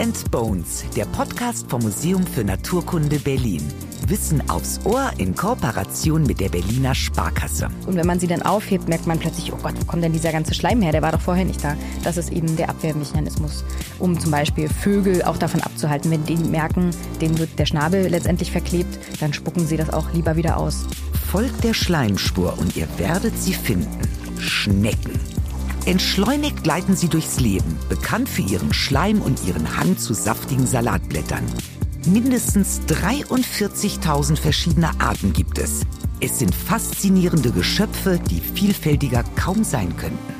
and Bones, der Podcast vom Museum für Naturkunde Berlin. Wissen aufs Ohr in Kooperation mit der Berliner Sparkasse. Und wenn man sie dann aufhebt, merkt man plötzlich, oh Gott, wo kommt denn dieser ganze Schleim her? Der war doch vorher nicht da. Das ist eben der Abwehrmechanismus, um zum Beispiel Vögel auch davon abzuhalten. Wenn die merken, denen wird der Schnabel letztendlich verklebt, dann spucken sie das auch lieber wieder aus. Folgt der Schleimspur und ihr werdet sie finden. Schnecken. Entschleunigt gleiten sie durchs Leben, bekannt für ihren Schleim und ihren Hang zu saftigen Salatblättern. Mindestens 43.000 verschiedene Arten gibt es. Es sind faszinierende Geschöpfe, die vielfältiger kaum sein könnten.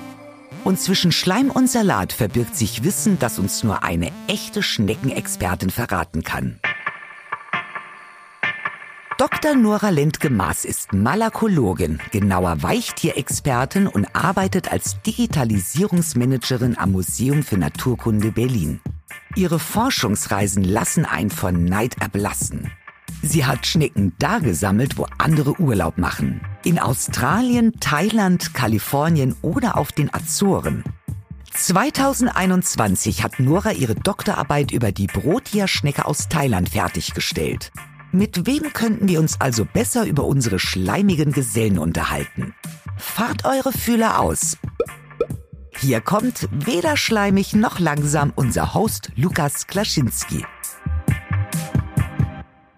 Und zwischen Schleim und Salat verbirgt sich Wissen, das uns nur eine echte Schneckenexpertin verraten kann. Dr. Nora Lendke-Maas ist Malakologin, genauer Weichtierexpertin und arbeitet als Digitalisierungsmanagerin am Museum für Naturkunde Berlin. Ihre Forschungsreisen lassen einen von Neid erblassen. Sie hat Schnecken da gesammelt, wo andere Urlaub machen. In Australien, Thailand, Kalifornien oder auf den Azoren. 2021 hat Nora ihre Doktorarbeit über die Brotierschnecke aus Thailand fertiggestellt. Mit wem könnten wir uns also besser über unsere schleimigen Gesellen unterhalten? Fahrt eure Fühler aus. Hier kommt weder schleimig noch langsam unser Host Lukas Klaschinski.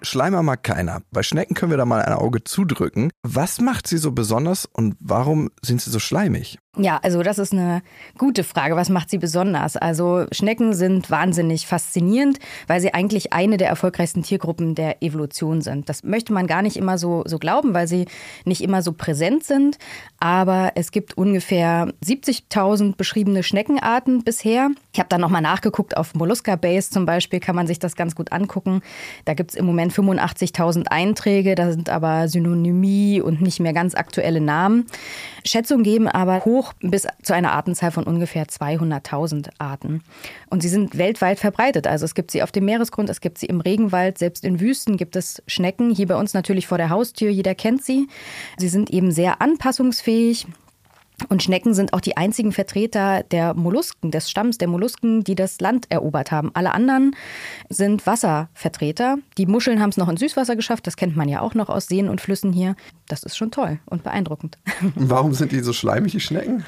Schleimer mag keiner. Bei Schnecken können wir da mal ein Auge zudrücken. Was macht sie so besonders und warum sind sie so schleimig? Ja, also das ist eine gute Frage. Was macht sie besonders? Also Schnecken sind wahnsinnig faszinierend, weil sie eigentlich eine der erfolgreichsten Tiergruppen der Evolution sind. Das möchte man gar nicht immer so, so glauben, weil sie nicht immer so präsent sind. Aber es gibt ungefähr 70.000 beschriebene Schneckenarten bisher. Ich habe da nochmal nachgeguckt. Auf Mollusca Base zum Beispiel kann man sich das ganz gut angucken. Da gibt es im Moment 85.000 Einträge. Da sind aber Synonymie und nicht mehr ganz aktuelle Namen. Schätzungen geben aber hoch hoch bis zu einer Artenzahl von ungefähr 200.000 Arten. Und sie sind weltweit verbreitet. Also es gibt sie auf dem Meeresgrund, es gibt sie im Regenwald, selbst in Wüsten gibt es Schnecken. Hier bei uns natürlich vor der Haustür, jeder kennt sie. Sie sind eben sehr anpassungsfähig. Und Schnecken sind auch die einzigen Vertreter der Mollusken, des Stamms der Mollusken, die das Land erobert haben. Alle anderen sind Wasservertreter. Die Muscheln haben es noch ins Süßwasser geschafft. Das kennt man ja auch noch aus Seen und Flüssen hier. Das ist schon toll und beeindruckend. Warum sind die so schleimig, die Schnecken?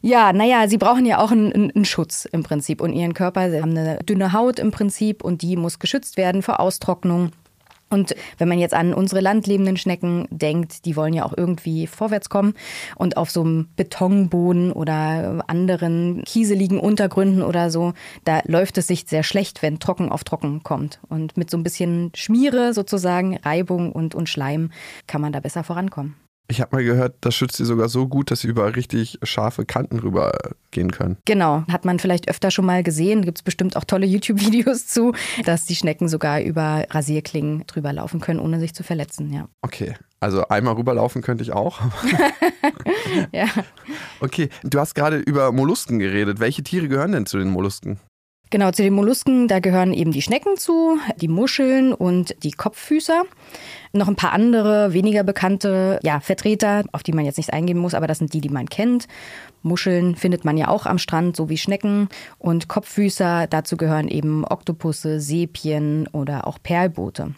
Ja, naja, sie brauchen ja auch einen, einen, Schutz im Prinzip und ihren Körper. Sie haben eine dünne Haut im Prinzip und die muss geschützt werden vor Austrocknung. Und wenn man jetzt an unsere landlebenden Schnecken denkt, die wollen ja auch irgendwie vorwärts kommen. Und auf so einem Betonboden oder anderen kieseligen Untergründen oder so, da läuft es sich sehr schlecht, wenn trocken auf trocken kommt. Und mit so ein bisschen Schmiere sozusagen, Reibung und, und Schleim, kann man da besser vorankommen. Ich habe mal gehört, das schützt sie sogar so gut, dass sie über richtig scharfe Kanten rüber gehen können. Genau, hat man vielleicht öfter schon mal gesehen. Gibt es bestimmt auch tolle YouTube-Videos zu, dass die Schnecken sogar über Rasierklingen drüber laufen können, ohne sich zu verletzen. Ja. Okay, also einmal rüberlaufen könnte ich auch. ja. Okay, du hast gerade über Mollusken geredet. Welche Tiere gehören denn zu den Mollusken? Genau, zu den Mollusken, da gehören eben die Schnecken zu, die Muscheln und die Kopffüßer. Noch ein paar andere, weniger bekannte ja, Vertreter, auf die man jetzt nicht eingehen muss, aber das sind die, die man kennt. Muscheln findet man ja auch am Strand, so wie Schnecken. Und Kopffüßer, dazu gehören eben Oktopusse, Sepien oder auch Perlboote.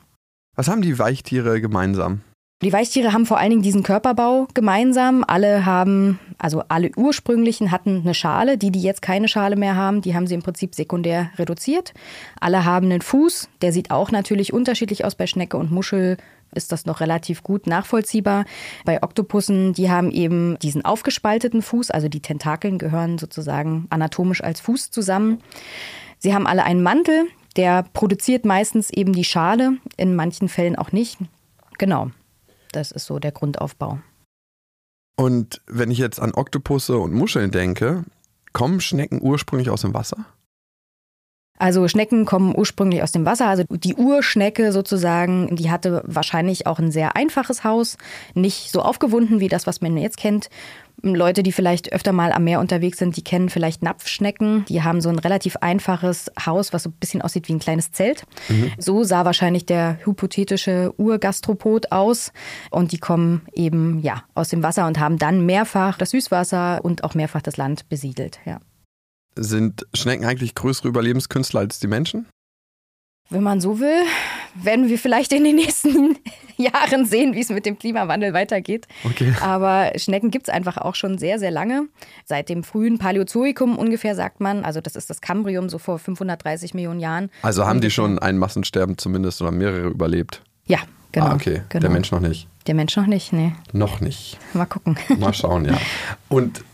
Was haben die Weichtiere gemeinsam? Die Weichtiere haben vor allen Dingen diesen Körperbau gemeinsam. Alle haben, also alle ursprünglichen hatten eine Schale. Die, die jetzt keine Schale mehr haben, die haben sie im Prinzip sekundär reduziert. Alle haben einen Fuß. Der sieht auch natürlich unterschiedlich aus. Bei Schnecke und Muschel ist das noch relativ gut nachvollziehbar. Bei Oktopussen, die haben eben diesen aufgespalteten Fuß, also die Tentakeln gehören sozusagen anatomisch als Fuß zusammen. Sie haben alle einen Mantel, der produziert meistens eben die Schale, in manchen Fällen auch nicht. Genau. Das ist so der Grundaufbau. Und wenn ich jetzt an Oktopusse und Muscheln denke, kommen Schnecken ursprünglich aus dem Wasser? Also Schnecken kommen ursprünglich aus dem Wasser. Also die Urschnecke sozusagen, die hatte wahrscheinlich auch ein sehr einfaches Haus, nicht so aufgewunden wie das, was man jetzt kennt. Leute, die vielleicht öfter mal am Meer unterwegs sind, die kennen vielleicht Napfschnecken. Die haben so ein relativ einfaches Haus, was so ein bisschen aussieht wie ein kleines Zelt. Mhm. So sah wahrscheinlich der hypothetische Urgastropod aus. Und die kommen eben ja aus dem Wasser und haben dann mehrfach das Süßwasser und auch mehrfach das Land besiedelt. Ja. Sind Schnecken eigentlich größere Überlebenskünstler als die Menschen? Wenn man so will, werden wir vielleicht in den nächsten Jahren sehen, wie es mit dem Klimawandel weitergeht. Okay. Aber Schnecken gibt es einfach auch schon sehr, sehr lange. Seit dem frühen Paläozoikum ungefähr, sagt man. Also das ist das Kambrium, so vor 530 Millionen Jahren. Also haben die schon ein Massensterben zumindest oder mehrere überlebt? Ja, genau. Ah, okay. Genau. Der Mensch noch nicht. Der Mensch noch nicht, nee. Noch nicht. Mal gucken. Mal schauen, ja. Und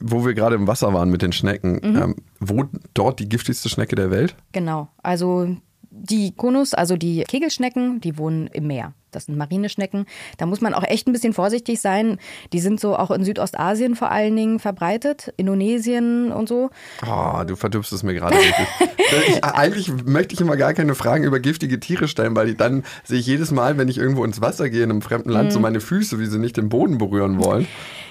wo wir gerade im Wasser waren mit den Schnecken, Mhm. ähm, wo dort die giftigste Schnecke der Welt? Genau. Also die Konus, also die Kegelschnecken, die wohnen im Meer. Das sind Marineschnecken. Da muss man auch echt ein bisschen vorsichtig sein. Die sind so auch in Südostasien vor allen Dingen verbreitet, Indonesien und so. Oh, du verdirbst es mir gerade wirklich. ich, eigentlich möchte ich immer gar keine Fragen über giftige Tiere stellen, weil ich, dann sehe ich jedes Mal, wenn ich irgendwo ins Wasser gehe in einem fremden Land, Mhm. so meine Füße, wie sie nicht den Boden berühren wollen.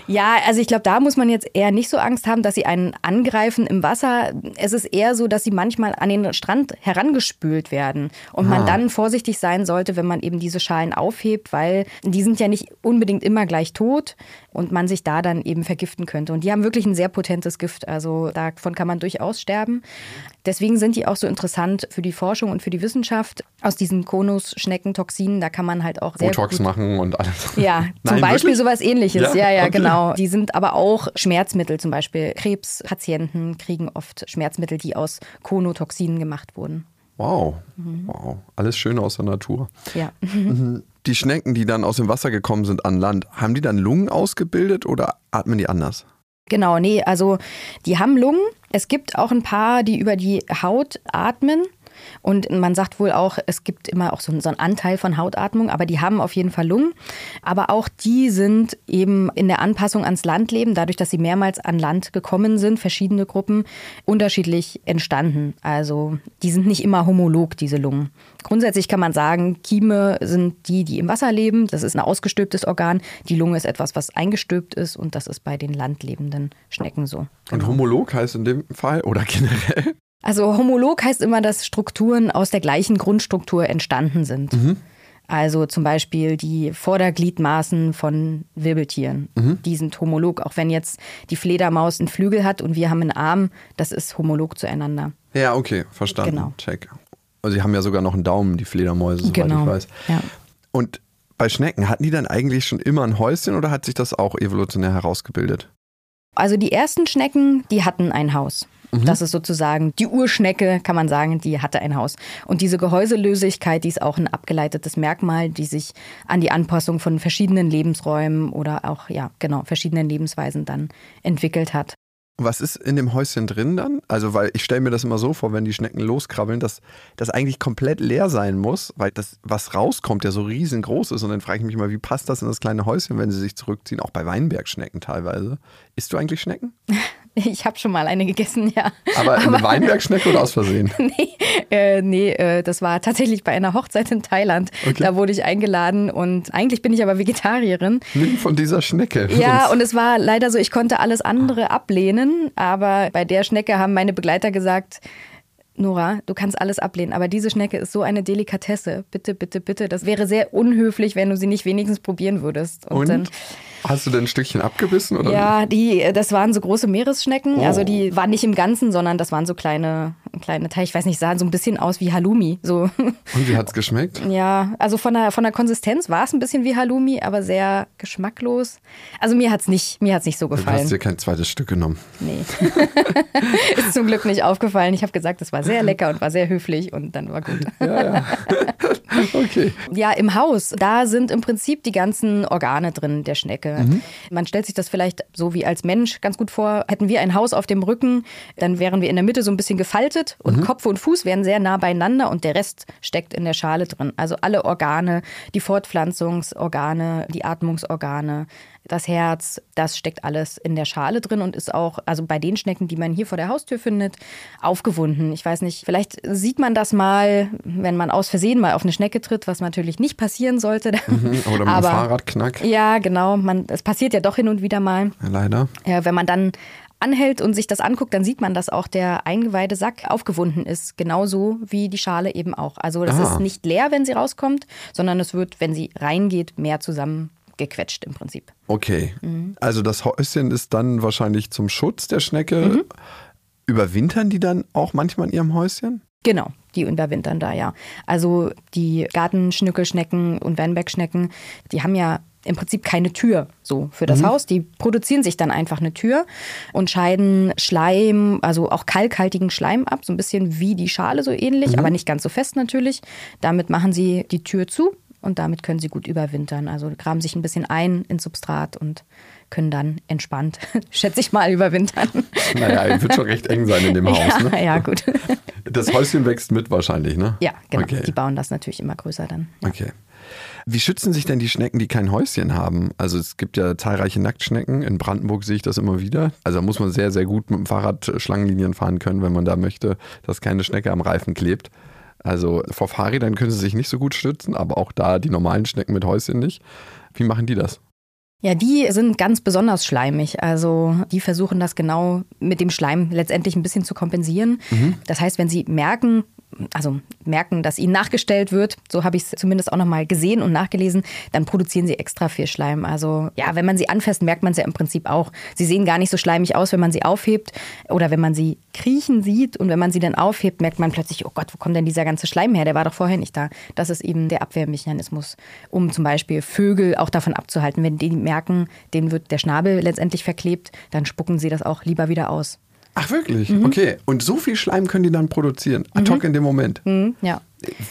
Ja, also ich glaube, da muss man jetzt eher nicht so Angst haben, dass sie einen angreifen im Wasser. Es ist eher so, dass sie manchmal an den Strand herangespült werden und man Ah. dann vorsichtig sein sollte, wenn man eben diese Schalen aufhebt, weil die sind ja nicht unbedingt immer gleich tot und man sich da dann eben vergiften könnte. Und die haben wirklich ein sehr potentes Gift, also davon kann man durchaus sterben. Deswegen sind die auch so interessant für die Forschung und für die Wissenschaft. Aus diesen Konus-Schneckentoxinen, da kann man halt auch sehr Botox machen und alles. ja, zum Nein, Beispiel wirklich? sowas ähnliches. Ja? Ja, ja, Okay. genau. Die sind aber auch Schmerzmittel, zum Beispiel Krebspatienten kriegen oft Schmerzmittel, die aus Konotoxinen gemacht wurden. Wow, Mhm. wow. Alles schön aus der Natur. Ja. Die Schnecken, die dann aus dem Wasser gekommen sind an Land, haben die dann Lungen ausgebildet oder atmen die anders? Genau, nee, also die haben Lungen. Es gibt auch ein paar, die über die Haut atmen. Und man sagt wohl auch, es gibt immer auch so einen, so einen Anteil von Hautatmung, aber die haben auf jeden Fall Lungen. Aber auch die sind eben in der Anpassung ans Landleben, dadurch, dass sie mehrmals an Land gekommen sind, verschiedene Gruppen, unterschiedlich entstanden. Also die sind nicht immer homolog, diese Lungen. Grundsätzlich kann man sagen, Kieme sind die, die im Wasser leben. Das ist ein ausgestülptes Organ. Die Lunge ist etwas, was eingestülpt ist und das ist bei den landlebenden Schnecken so. Und homolog heißt in dem Fall oder generell? Also homolog heißt immer, dass Strukturen aus der gleichen Grundstruktur entstanden sind. Also zum Beispiel die Vordergliedmaßen von Wirbeltieren. Die sind homolog. Auch wenn jetzt die Fledermaus einen Flügel hat und wir haben einen Arm, das ist homolog zueinander. Ja, okay, verstanden. Genau. Check. Also sie haben ja sogar noch einen Daumen, die Fledermäuse, soweit ich weiß. Ja. Und bei Schnecken, hatten die dann eigentlich schon immer ein Häuschen oder hat sich das auch evolutionär herausgebildet? Also die ersten Schnecken, die hatten ein Haus. Das ist sozusagen die Urschnecke, kann man sagen, die hatte ein Haus. Und diese Gehäuselösigkeit, die ist auch ein abgeleitetes Merkmal, die sich an die Anpassung von verschiedenen Lebensräumen oder auch, ja, genau, verschiedenen Lebensweisen dann entwickelt hat. Was ist in dem Häuschen drin dann? Also, weil ich stelle mir das immer so vor, wenn die Schnecken loskrabbeln, dass das eigentlich komplett leer sein muss, weil das, was rauskommt, ja so riesengroß ist. Und dann frage ich mich mal, wie passt das in das kleine Häuschen, wenn sie sich zurückziehen? Auch bei Weinbergschnecken teilweise. Isst du eigentlich Schnecken? Ich habe schon mal eine gegessen, ja. Aber eine Weinbergschnecke oder aus Versehen? nee, äh, nee äh, das war tatsächlich bei einer Hochzeit in Thailand. Okay. Da wurde ich eingeladen und eigentlich bin ich aber Vegetarierin. Nimm von dieser Schnecke. Ja, und es war leider so, ich konnte alles andere ablehnen, aber bei der Schnecke haben meine Begleiter gesagt, Nora, du kannst alles ablehnen, aber diese Schnecke ist so eine Delikatesse. Bitte, bitte, bitte. Das wäre sehr unhöflich, wenn du sie nicht wenigstens probieren würdest. Und? dann, Hast du denn ein Stückchen abgebissen? Oder? ja, die, das waren so große Meeresschnecken. Oh. Also die waren nicht im Ganzen, sondern das waren so kleine, kleine Teile. Ich weiß nicht, sahen so ein bisschen aus wie Halloumi. So. Und wie hat's geschmeckt? Ja, also von der, von der Konsistenz war es ein bisschen wie Halloumi, aber sehr geschmacklos. Also mir hat's nicht, mir hat's nicht so Du hast gefallen. dir kein zweites Stück genommen. Nee. Ist zum Glück nicht aufgefallen. Ich habe gesagt, es war sehr lecker und war sehr höflich und dann war gut. Okay. Ja, im Haus, da sind im Prinzip die ganzen Organe drin der Schnecke. Man stellt sich das vielleicht so wie als Mensch ganz gut vor. Hätten wir ein Haus auf dem Rücken, dann wären wir in der Mitte so ein bisschen gefaltet und Kopf und Fuß wären sehr nah beieinander und der Rest steckt in der Schale drin. Also alle Organe, die Fortpflanzungsorgane, die Atmungsorgane, das Herz, das steckt alles in der Schale drin und ist auch, also bei den Schnecken, die man hier vor der Haustür findet, aufgewunden. Ich weiß nicht, vielleicht sieht man das mal, wenn man aus Versehen mal auf eine Schnecke tritt, was natürlich nicht passieren sollte. Mhm. Oder mit dem Aber- Fahrradknack. Ja, genau. Man, es passiert ja doch hin und wieder mal. Ja, leider. Ja, wenn man dann anhält und sich das anguckt, dann sieht man, dass auch der eingeweihte Sack aufgewunden ist, genauso wie die Schale eben auch. Also das Ah. ist nicht leer, wenn sie rauskommt, sondern es wird, wenn sie reingeht, mehr zusammengequetscht im Prinzip. Okay. Mhm. Also das Häuschen ist dann wahrscheinlich zum Schutz der Schnecke. Mhm. Überwintern die dann auch manchmal in ihrem Häuschen? Genau, die überwintern da, ja. Also die Gartenschnückelschnecken und Weinbergschnecken, die haben ja im Prinzip keine Tür so für das mhm. Haus. Die produzieren sich dann einfach eine Tür und scheiden Schleim, also auch kalkhaltigen Schleim ab, so ein bisschen wie die Schale so ähnlich, mhm. aber nicht ganz so fest natürlich. Damit machen sie die Tür zu und damit können sie gut überwintern. Also graben sich ein bisschen ein ins Substrat und können dann entspannt, schätze ich mal, überwintern. Naja, wird schon recht eng sein in dem Haus. Ja, ne? ja gut. Das Häuschen wächst mit wahrscheinlich, ne? Ja, genau. Okay. Die bauen das natürlich immer größer dann. Ja. Okay. Wie schützen sich denn die Schnecken, die kein Häuschen haben? Also es gibt ja zahlreiche Nacktschnecken. In Brandenburg sehe ich das immer wieder. Also da muss man sehr, sehr gut mit dem Fahrrad Schlangenlinien fahren können, wenn man da möchte, dass keine Schnecke am Reifen klebt. Also vor Fahrrädern können sie sich nicht so gut schützen, aber auch da die normalen Schnecken mit Häuschen nicht. Wie machen die das? Ja, die sind ganz besonders schleimig. Also die versuchen das genau mit dem Schleim letztendlich ein bisschen zu kompensieren. Mhm. Das heißt, wenn sie merken, also merken, dass ihnen nachgestellt wird, so habe ich es zumindest auch nochmal gesehen und nachgelesen, dann produzieren sie extra viel Schleim. Also ja, wenn man sie anfasst, merkt man es ja im Prinzip auch. Sie sehen gar nicht so schleimig aus, wenn man sie aufhebt oder wenn man sie kriechen sieht und wenn man sie dann aufhebt, merkt man plötzlich, oh Gott, wo kommt denn dieser ganze Schleim her? Der war doch vorher nicht da. Das ist eben der Abwehrmechanismus, um zum Beispiel Vögel auch davon abzuhalten. Wenn die merken, denen wird der Schnabel letztendlich verklebt, dann spucken sie das auch lieber wieder aus. Ach wirklich? Mhm. Okay. Und so viel Schleim können die dann produzieren? Ad hoc mhm. in dem Moment? Mhm, ja.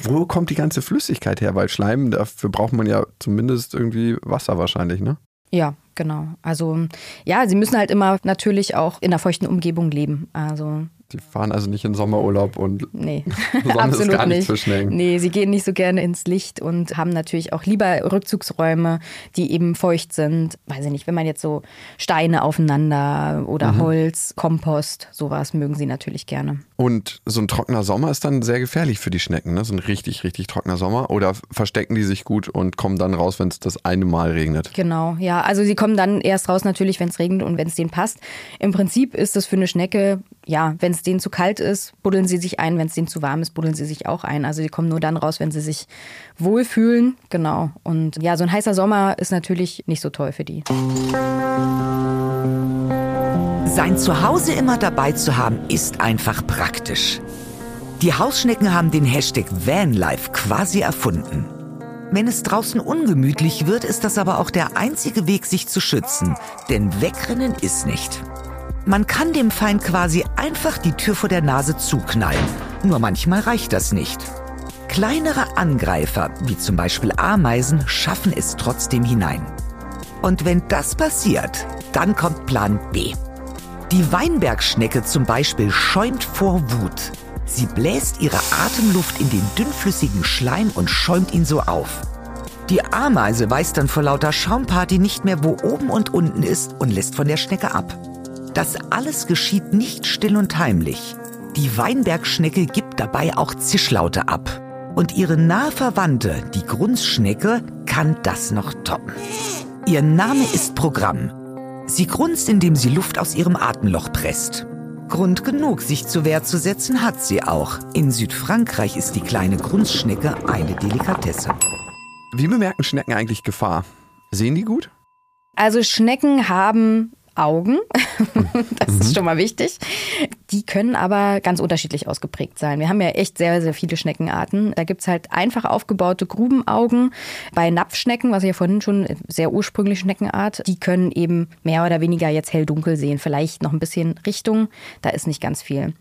Wo kommt die ganze Flüssigkeit her? Weil Schleim, dafür braucht man ja zumindest irgendwie Wasser wahrscheinlich, ne? Ja, genau. Also ja, sie müssen halt immer natürlich auch in einer feuchten Umgebung leben. Also die fahren also nicht in Sommerurlaub und nee, absolut gar nicht. nicht. Nee, sie gehen nicht so gerne ins Licht und haben natürlich auch lieber Rückzugsräume, die eben feucht sind. Weiß ich nicht, wenn man jetzt so Steine aufeinander oder mhm. Holz, Kompost, sowas mögen sie natürlich gerne. Und so ein trockener Sommer ist dann sehr gefährlich für die Schnecken, ne? So ein richtig, richtig trockener Sommer. Oder verstecken die sich gut und kommen dann raus, wenn es das eine Mal regnet? Genau, ja. Also sie kommen dann erst raus natürlich, wenn es regnet und wenn es denen passt. Im Prinzip ist das für eine Schnecke, ja, wenn es denen zu kalt ist, buddeln sie sich ein. Wenn es denen zu warm ist, buddeln sie sich auch ein. Also sie kommen nur dann raus, wenn sie sich wohlfühlen. Genau. Und ja, so ein heißer Sommer ist natürlich nicht so toll für die. Sein Zuhause immer dabei zu haben, ist einfach praktisch. Die Hausschnecken haben den Hashtag Vanlife quasi erfunden. Wenn es draußen ungemütlich wird, ist das aber auch der einzige Weg, sich zu schützen. Denn wegrennen ist nicht. Man kann dem Feind quasi einfach die Tür vor der Nase zuknallen. Nur manchmal reicht das nicht. Kleinere Angreifer, wie zum Beispiel Ameisen, schaffen es trotzdem hinein. Und wenn das passiert, dann kommt Plan B. Die Weinbergschnecke zum Beispiel schäumt vor Wut. Sie bläst ihre Atemluft in den dünnflüssigen Schleim und schäumt ihn so auf. Die Ameise weiß dann vor lauter Schaumparty nicht mehr, wo oben und unten ist und lässt von der Schnecke ab. Das alles geschieht nicht still und heimlich. Die Weinbergschnecke gibt dabei auch Zischlaute ab. Und ihre nahe Verwandte, die Grunzschnecke, kann das noch toppen. Ihr Name ist Programm Sie grunzt, indem sie Luft aus ihrem Atemloch presst. Grund genug, sich zur Wehr zu setzen, hat sie auch. In Südfrankreich ist die kleine Grunzschnecke eine Delikatesse. Wie bemerken Schnecken eigentlich Gefahr? Sehen die gut? Also Schnecken haben Augen. das mhm. ist schon mal wichtig. Die können aber ganz unterschiedlich ausgeprägt sein. Wir haben ja echt sehr, sehr viele Schneckenarten. Da gibt's halt einfach aufgebaute Grubenaugen. Bei Napfschnecken, was ich ja vorhin schon sehr ursprüngliche Schneckenart, die können eben mehr oder weniger jetzt hell-dunkel sehen. Vielleicht noch ein bisschen Richtung. Da ist nicht ganz viel.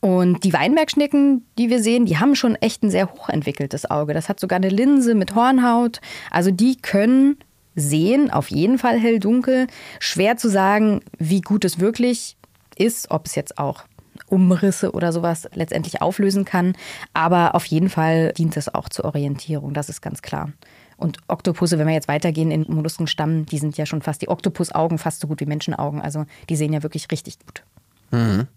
Und die Weinbergschnecken, die wir sehen, die haben schon echt ein sehr hochentwickeltes Auge. Das hat sogar eine Linse mit Hornhaut. Also die können sehen, auf jeden Fall hell-dunkel. Schwer zu sagen, wie gut es wirklich ist, ob es jetzt auch Umrisse oder sowas letztendlich auflösen kann. Aber auf jeden Fall dient es auch zur Orientierung, das ist ganz klar. Und Oktopusse, wenn wir jetzt weitergehen in Molluskenstammen, die sind ja schon fast die Oktopusaugen fast so gut wie Menschenaugen. Also die sehen ja wirklich richtig gut. Mhm.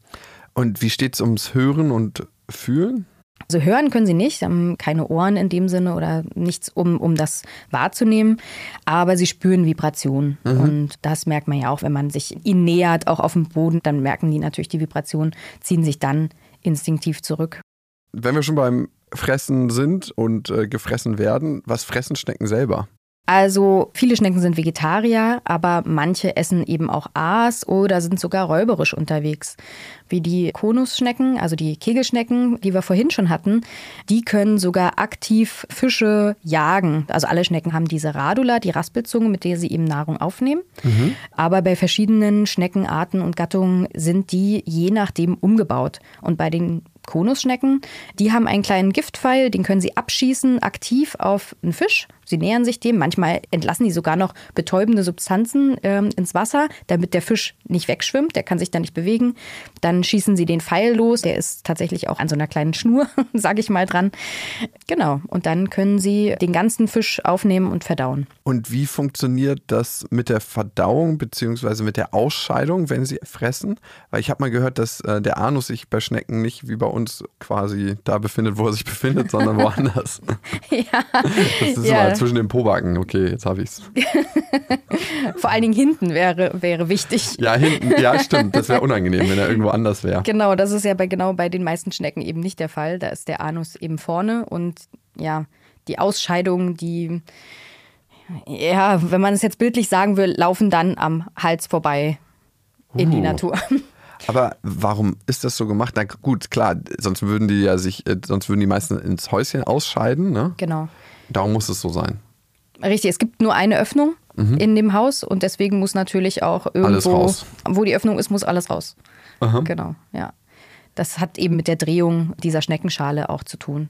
Und wie steht es ums Hören und Fühlen? Also hören können sie nicht, haben keine Ohren in dem Sinne oder nichts, um, um das wahrzunehmen, aber sie spüren Vibrationen. Mhm. Und das merkt man ja auch, wenn man sich ihnen nähert, auch auf dem Boden, dann merken die natürlich die Vibrationen, ziehen sich dann instinktiv zurück. Wenn wir schon beim Fressen sind und äh, gefressen werden, was fressen Schnecken selber? Also viele Schnecken sind Vegetarier, aber manche essen eben auch Aas oder sind sogar räuberisch unterwegs. Wie die Konusschnecken, also die Kegelschnecken, die wir vorhin schon hatten, die können sogar aktiv Fische jagen. Also alle Schnecken haben diese Radula, die Raspelzunge, mit der sie eben Nahrung aufnehmen. Mhm. Aber bei verschiedenen Schneckenarten und Gattungen sind die je nachdem umgebaut. Und bei den Konusschnecken. Die haben einen kleinen Giftpfeil, den können sie abschießen, aktiv auf einen Fisch. Sie nähern sich dem. Manchmal entlassen die sogar noch betäubende Substanzen ähm, ins Wasser, damit der Fisch nicht wegschwimmt. Der kann sich dann nicht bewegen. Dann schießen sie den Pfeil los. Der ist tatsächlich auch an so einer kleinen Schnur, sage ich mal dran. Genau. Und dann können sie den ganzen Fisch aufnehmen und verdauen. Und wie funktioniert das mit der Verdauung bzw. mit der Ausscheidung, wenn sie fressen? Weil ich habe mal gehört, dass äh, der Anus sich bei Schnecken nicht wie bei uns quasi da befindet, wo er sich befindet, sondern woanders. ja. Das ist ja. mal zwischen den Pobacken. Okay, jetzt habe ich es. Vor allen Dingen hinten wäre, wäre wichtig. Ja, hinten, ja, stimmt. Das wäre unangenehm, wenn er irgendwo anders wäre. Genau, das ist ja bei genau bei den meisten Schnecken eben nicht der Fall. Da ist der Anus eben vorne und ja, die Ausscheidungen, die ja, wenn man es jetzt bildlich sagen will, laufen dann am Hals vorbei in uh. die Natur. Aber warum ist das so gemacht? Na gut, klar, sonst würden die ja sich, äh, sonst würden die meisten ins Häuschen ausscheiden, ne? Genau. Darum muss es so sein. Richtig, es gibt nur eine Öffnung mhm. in dem Haus und deswegen muss natürlich auch irgendwo, wo die Öffnung ist, muss alles raus. Aha. Genau, ja. Das hat eben mit der Drehung dieser Schneckenschale auch zu tun.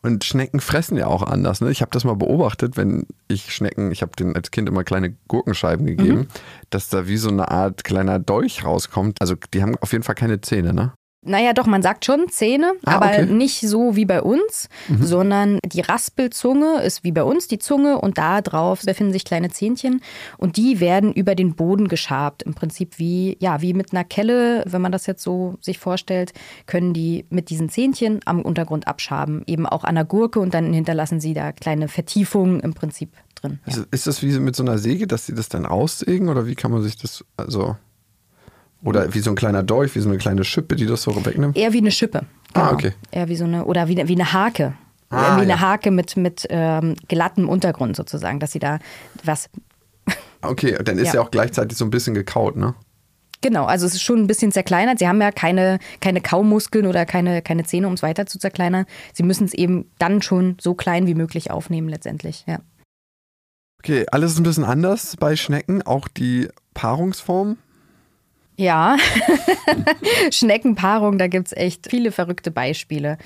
Und Schnecken fressen ja auch anders. Ne? Ich habe das mal beobachtet, wenn ich Schnecken, ich habe denen als Kind immer kleine Gurkenscheiben gegeben, mhm. dass da wie so eine Art kleiner Dolch rauskommt. Also die haben auf jeden Fall keine Zähne, ne? Naja, doch, man sagt schon Zähne, ah, aber okay. nicht so wie bei uns, mhm. sondern die Raspelzunge ist wie bei uns die Zunge und da drauf befinden sich kleine Zähnchen und die werden über den Boden geschabt. Im Prinzip wie, ja, wie mit einer Kelle, wenn man das jetzt so sich vorstellt, können die mit diesen Zähnchen am Untergrund abschaben, eben auch an der Gurke und dann hinterlassen sie da kleine Vertiefungen im Prinzip drin. Ja. Ist das wie mit so einer Säge, dass sie das dann aussägen oder wie kann man sich das, also... Oder wie so ein kleiner Dolch, wie so eine kleine Schippe, die das so wegnimmt? Eher wie eine Schippe. Ah, genau. Ah, okay. Eher wie so eine, oder wie, wie eine Hake. Ah, wie eine ja. Hake mit, mit ähm, glattem Untergrund sozusagen, dass sie da was. Okay, dann ist ja. ja auch gleichzeitig so ein bisschen gekaut, ne? Genau, also es ist schon ein bisschen zerkleinert. Sie haben ja keine, keine Kaumuskeln oder keine, keine Zähne, um es weiter zu zerkleinern. Sie müssen es eben dann schon so klein wie möglich aufnehmen, letztendlich, ja. Okay, alles ist ein bisschen anders bei Schnecken, auch die Paarungsform. Ja, Schneckenpaarung, da gibt es echt viele verrückte Beispiele.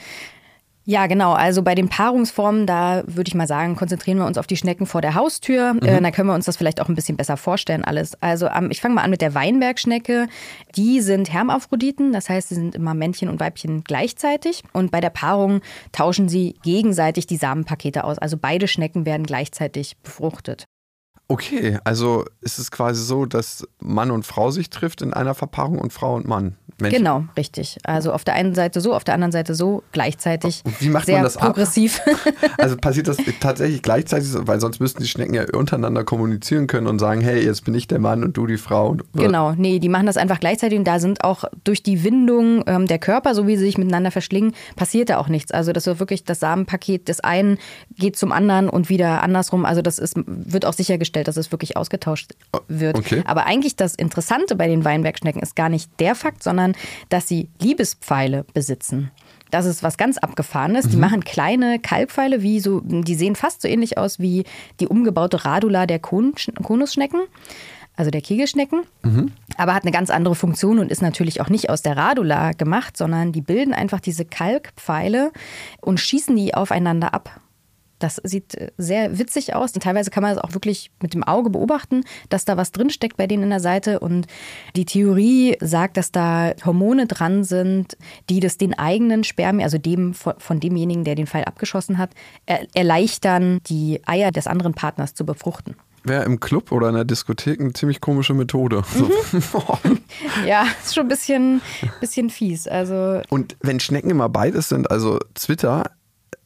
Ja, genau. Also bei den Paarungsformen, da würde ich mal sagen, konzentrieren wir uns auf die Schnecken vor der Haustür. Mhm. Äh, da können wir uns das vielleicht auch ein bisschen besser vorstellen alles. Also ähm, ich fange mal an mit der Weinbergschnecke. Die sind Hermaphroditen, das heißt, sie sind immer Männchen und Weibchen gleichzeitig. Und bei der Paarung tauschen sie gegenseitig die Samenpakete aus. Also beide Schnecken werden gleichzeitig befruchtet. Okay, also ist es quasi so, dass Mann und Frau sich trifft in einer Verpaarung und Frau und Mann. Mensch. Genau, richtig. Also auf der einen Seite so, auf der anderen Seite so, gleichzeitig. Wie macht sehr man das progressiv. Ab? Also passiert das tatsächlich gleichzeitig, weil sonst müssten die Schnecken ja untereinander kommunizieren können und sagen, hey, jetzt bin ich der Mann und du die Frau. Genau, nee, die machen das einfach gleichzeitig und da sind auch durch die Windung ähm, der Körper, so wie sie sich miteinander verschlingen, passiert da auch nichts. Also das ist wirklich das Samenpaket des einen geht zum anderen und wieder andersrum. Also das ist, wird auch sichergestellt, dass es wirklich ausgetauscht wird. Okay. Aber eigentlich das Interessante bei den Weinbergschnecken ist gar nicht der Fakt, sondern dass sie Liebespfeile besitzen. Das ist was ganz Abgefahrenes. Mhm. Die machen kleine Kalbpfeile, wie so, die sehen fast so ähnlich aus wie die umgebaute Radula der Konusschnecken also der Kegelschnecken, mhm. aber hat eine ganz andere Funktion und ist natürlich auch nicht aus der Radula gemacht, sondern die bilden einfach diese Kalkpfeile und schießen die aufeinander ab. Das sieht äh, sehr witzig aus und teilweise kann man es auch wirklich mit dem Auge beobachten, dass da was drinsteckt bei denen in der Seite. Und die Theorie sagt, dass da Hormone dran sind, die das den eigenen Spermien, also dem von demjenigen, der den Pfeil abgeschossen hat, erleichtern, die Eier des anderen Partners zu befruchten wäre im Club oder in der Diskothek eine ziemlich komische Methode. Mhm. ja, ist schon ein bisschen, bisschen fies. Also Und wenn Schnecken immer beides sind, also Twitter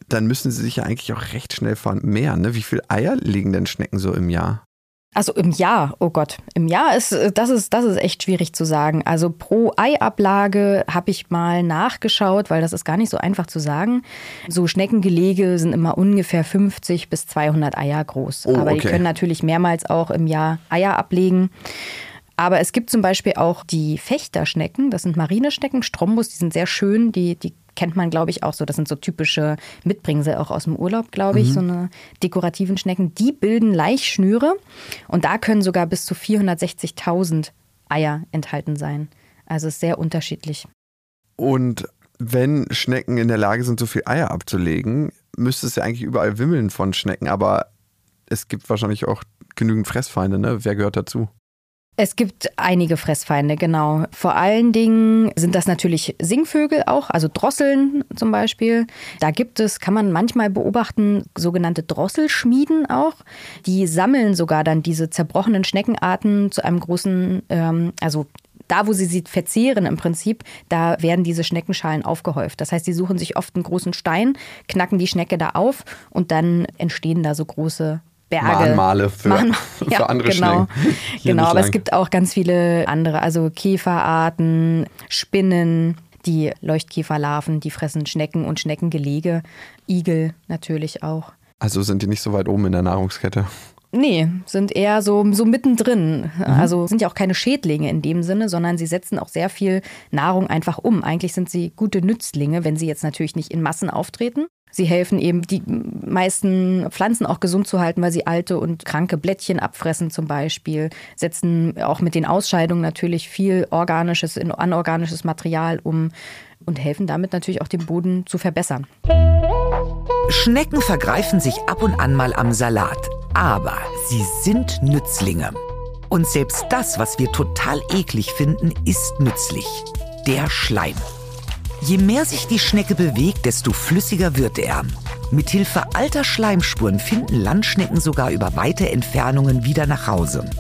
dann müssen sie sich ja eigentlich auch recht schnell vermehren. Ne? Wie viele Eier legen denn Schnecken so im Jahr? Also im Jahr, oh Gott, im Jahr ist das ist das ist echt schwierig zu sagen. Also pro Eiablage habe ich mal nachgeschaut, weil das ist gar nicht so einfach zu sagen. So Schneckengelege sind immer ungefähr 50 bis 200 Eier groß, Oh, aber die okay. können natürlich mehrmals auch im Jahr Eier ablegen. Aber es gibt zum Beispiel auch die Fechterschnecken, das sind Marineschnecken, Strombus, die sind sehr schön, die, die kennt man, glaube ich, auch so. Das sind so typische Mitbringsel auch aus dem Urlaub, glaube ich, so eine dekorativen Schnecken. Die bilden Laichschnüre und da können sogar bis zu 460.000 Eier enthalten sein. Also ist sehr unterschiedlich. Und wenn Schnecken in der Lage sind, so viel Eier abzulegen, müsste es ja eigentlich überall wimmeln von Schnecken, aber es gibt wahrscheinlich auch genügend Fressfeinde, ne? Wer gehört dazu? Es gibt einige Fressfeinde, genau. Vor allen Dingen sind das natürlich Singvögel auch, also Drosseln zum Beispiel. Da gibt es, kann man manchmal beobachten, sogenannte Drosselschmieden auch. Die sammeln sogar dann diese zerbrochenen Schneckenarten zu einem großen, ähm, also da, wo sie sie verzehren im Prinzip, da werden diese Schneckenschalen aufgehäuft. Das heißt, sie suchen sich oft einen großen Stein, knacken die Schnecke da auf und dann entstehen da so große Berge. Mahnmale für, Mahnmal- für ja, andere genau. Schnecken. Genau, aber es gibt auch ganz viele andere, also Käferarten, Spinnen, die Leuchtkäferlarven, die fressen Schnecken und Schneckengelege, Igel natürlich auch. Also sind die nicht so weit oben in der Nahrungskette. Nee, sind eher so, so mittendrin. Also sind ja auch keine Schädlinge in dem Sinne, sondern sie setzen auch sehr viel Nahrung einfach um. Eigentlich sind sie gute Nützlinge, wenn sie jetzt natürlich nicht in Massen auftreten. Sie helfen eben, die meisten Pflanzen auch gesund zu halten, weil sie alte und kranke Blättchen abfressen zum Beispiel, setzen auch mit den Ausscheidungen natürlich viel organisches in anorganisches Material um und helfen damit natürlich auch den Boden zu verbessern. Schnecken vergreifen sich ab und an mal am Salat, aber sie sind Nützlinge. Und selbst das, was wir total eklig finden, ist nützlich. Der Schleim. Je mehr sich die Schnecke bewegt, desto flüssiger wird er. Mithilfe alter Schleimspuren finden Landschnecken sogar über weite Entfernungen wieder nach Hause.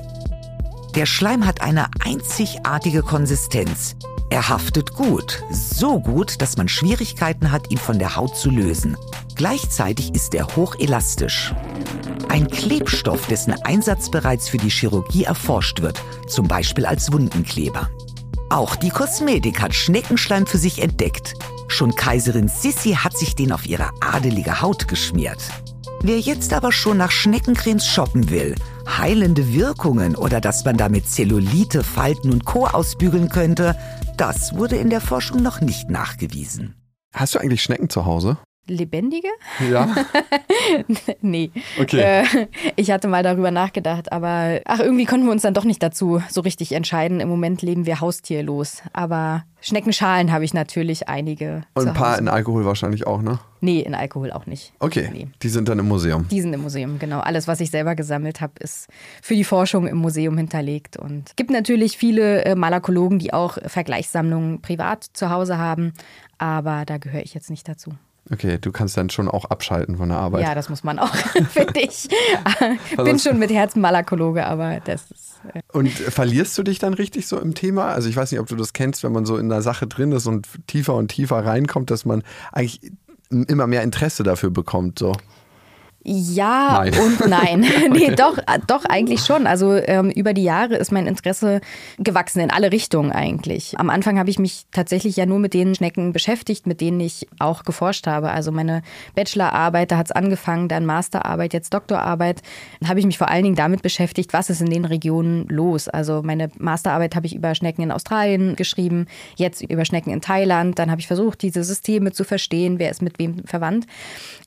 Der Schleim hat eine einzigartige Konsistenz. Er haftet gut, so gut, dass man Schwierigkeiten hat, ihn von der Haut zu lösen. Gleichzeitig ist er hochelastisch. Ein Klebstoff, dessen Einsatz bereits für die Chirurgie erforscht wird, zum Beispiel als Wundenkleber. Auch die Kosmetik hat Schneckenschleim für sich entdeckt. Schon Kaiserin Sissi hat sich den auf ihre adelige Haut geschmiert. Wer jetzt aber schon nach Schneckencremes shoppen will, heilende Wirkungen oder dass man damit Zellulite, Falten und Co. ausbügeln könnte, das wurde in der Forschung noch nicht nachgewiesen. Hast du eigentlich Schnecken zu Hause? Lebendige? Ja. nee. Okay. Äh, ich hatte mal darüber nachgedacht, aber ach, irgendwie konnten wir uns dann doch nicht dazu so richtig entscheiden. Im Moment leben wir haustierlos. Aber Schneckenschalen habe ich natürlich einige. Und ein paar Hause. in Alkohol wahrscheinlich auch, ne? Nee, in Alkohol auch nicht. Okay. Nee. Die sind dann im Museum. Die sind im Museum, genau. Alles, was ich selber gesammelt habe, ist für die Forschung im Museum hinterlegt. Und es gibt natürlich viele äh, Malakologen, die auch Vergleichssammlungen privat zu Hause haben. Aber da gehöre ich jetzt nicht dazu. Okay, du kannst dann schon auch abschalten von der Arbeit. Ja, das muss man auch, finde ich. Bin Also- schon mit Herzen Malakologe, aber das ist. äh, Und verlierst du dich dann richtig so im Thema? Also ich weiß nicht, ob du das kennst, wenn man so in der Sache drin ist und tiefer und tiefer reinkommt, dass man eigentlich immer mehr Interesse dafür bekommt. So. Ja Nein. und nein. nee, doch, doch, eigentlich schon. Also ähm, über die Jahre ist mein Interesse gewachsen in alle Richtungen eigentlich. Am Anfang habe ich mich tatsächlich ja nur mit den Schnecken beschäftigt, mit denen ich auch geforscht habe. Also meine Bachelorarbeit, da hat es angefangen, dann Masterarbeit, jetzt Doktorarbeit. Dann habe ich mich vor allen Dingen damit beschäftigt, was ist in den Regionen los. Also meine Masterarbeit habe ich über Schnecken in Australien geschrieben, jetzt über Schnecken in Thailand. Dann habe ich versucht, diese Systeme zu verstehen, wer ist mit wem verwandt.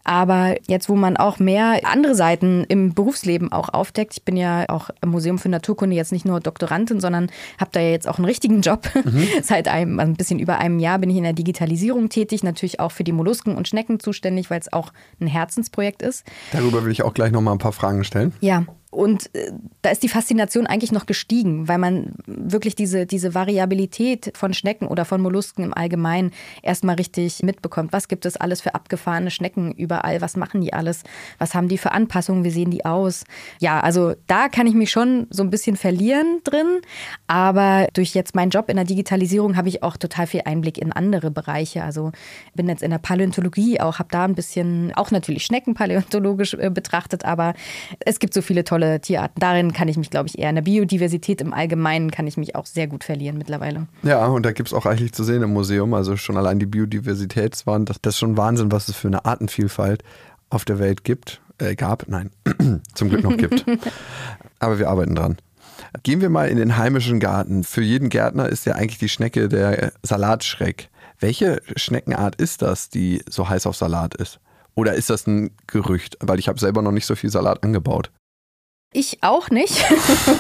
Aber jetzt, wo man auch mehr andere Seiten im Berufsleben auch aufdeckt, ich bin ja auch im Museum für Naturkunde jetzt nicht nur Doktorandin, sondern habe da ja jetzt auch einen richtigen Job. Seit einem, also ein bisschen über einem Jahr bin ich in der Digitalisierung tätig, natürlich auch für die Mollusken und Schnecken zuständig, weil es auch ein Herzensprojekt ist. Darüber will ich auch gleich nochmal ein paar Fragen stellen. Ja. Und äh, da ist die Faszination eigentlich noch gestiegen, weil man wirklich diese, diese Variabilität von Schnecken oder von Mollusken im Allgemeinen erstmal richtig mitbekommt. Was gibt es alles für abgefahrene Schnecken überall? Was machen die alles? Was haben die für Anpassungen? Wie sehen die aus? Ja, also da kann ich mich schon so ein bisschen verlieren drin. Aber durch jetzt meinen Job in der Digitalisierung habe ich auch total viel Einblick in andere Bereiche. Also bin jetzt in der Paläontologie auch, habe da ein bisschen auch natürlich Schneckenpaläontologisch äh, betrachtet, aber es gibt so viele tolle tolle Tierarten. Darin kann ich mich, glaube ich, eher in der Biodiversität im Allgemeinen kann ich mich auch sehr gut verlieren mittlerweile. Ja, und da gibt es auch eigentlich zu sehen im Museum. Also schon allein die Biodiversitätswand, das, das ist schon Wahnsinn, was es für eine Artenvielfalt auf der Welt gibt. Äh, gab, nein, zum Glück noch gibt. Aber wir arbeiten dran. Gehen wir mal in den heimischen Garten. Für jeden Gärtner ist ja eigentlich die Schnecke der Salatschreck. Welche Schneckenart ist das, die so heiß auf Salat ist? Oder ist das ein Gerücht? Weil ich habe selber noch nicht so viel Salat angebaut. Ich auch nicht.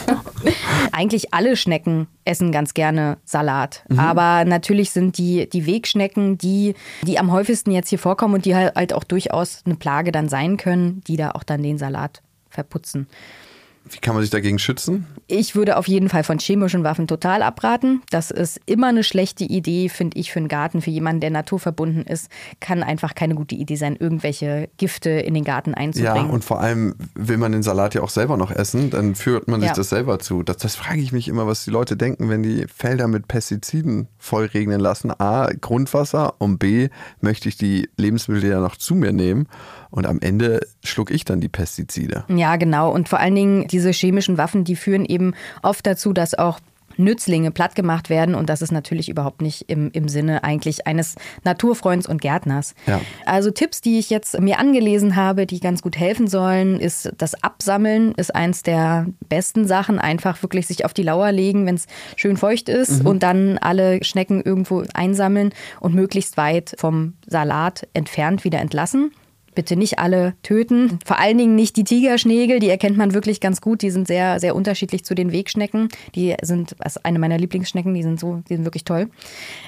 Eigentlich alle Schnecken essen ganz gerne Salat. Mhm. Aber natürlich sind die, die Wegschnecken die, die am häufigsten jetzt hier vorkommen und die halt auch durchaus eine Plage dann sein können, die da auch dann den Salat verputzen. Wie kann man sich dagegen schützen? Ich würde auf jeden Fall von chemischen Waffen total abraten. Das ist immer eine schlechte Idee, finde ich, für einen Garten. Für jemanden, der naturverbunden ist, kann einfach keine gute Idee sein, irgendwelche Gifte in den Garten einzubringen. Ja, und vor allem will man den Salat ja auch selber noch essen, dann führt man sich ja. das selber zu. Das, das frage ich mich immer, was die Leute denken, wenn die Felder mit Pestiziden vollregnen lassen. A, Grundwasser und B, möchte ich die Lebensmittel ja noch zu mir nehmen. Und am Ende schluck ich dann die Pestizide. Ja, genau. Und vor allen Dingen diese chemischen Waffen, die führen eben oft dazu, dass auch Nützlinge plattgemacht werden und das ist natürlich überhaupt nicht im, im Sinne eigentlich eines Naturfreunds und Gärtners. Ja. Also Tipps, die ich jetzt mir angelesen habe, die ganz gut helfen sollen, ist das Absammeln ist eins der besten Sachen. Einfach wirklich sich auf die Lauer legen, wenn es schön feucht ist mhm. und dann alle Schnecken irgendwo einsammeln und möglichst weit vom Salat entfernt wieder entlassen bitte nicht alle töten. Vor allen Dingen nicht die Tigerschnägel, die erkennt man wirklich ganz gut. Die sind sehr, sehr unterschiedlich zu den Wegschnecken. Die sind also eine meiner Lieblingsschnecken, die sind so, die sind wirklich toll.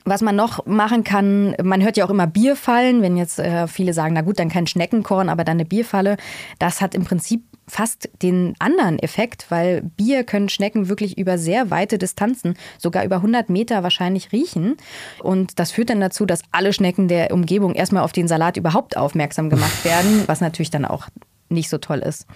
Was man noch machen kann, man hört ja auch immer Bierfallen, wenn jetzt äh, viele sagen, na gut, dann kein Schneckenkorn, aber dann eine Bierfalle. Das hat im Prinzip fast den anderen Effekt, weil Bier können Schnecken wirklich über sehr weite Distanzen, sogar über 100 Meter wahrscheinlich riechen. Und das führt dann dazu, dass alle Schnecken der Umgebung erstmal auf den Salat überhaupt aufmerksam gemacht werden, was natürlich dann auch nicht so toll ist.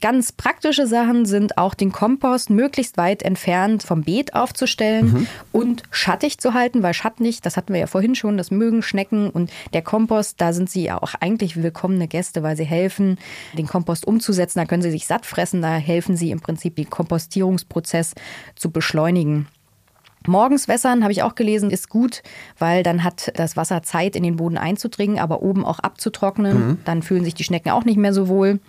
Ganz praktische Sachen sind auch den Kompost möglichst weit entfernt vom Beet aufzustellen mhm. und schattig zu halten, weil schattig, das hatten wir ja vorhin schon, das mögen Schnecken und der Kompost, da sind sie ja auch eigentlich willkommene Gäste, weil sie helfen, den Kompost umzusetzen. Da können sie sich satt fressen, da helfen sie im Prinzip, den Kompostierungsprozess zu beschleunigen. Morgens wässern, habe ich auch gelesen, ist gut, weil dann hat das Wasser Zeit, in den Boden einzudringen, aber oben auch abzutrocknen. Mhm. Dann fühlen sich die Schnecken auch nicht mehr so wohl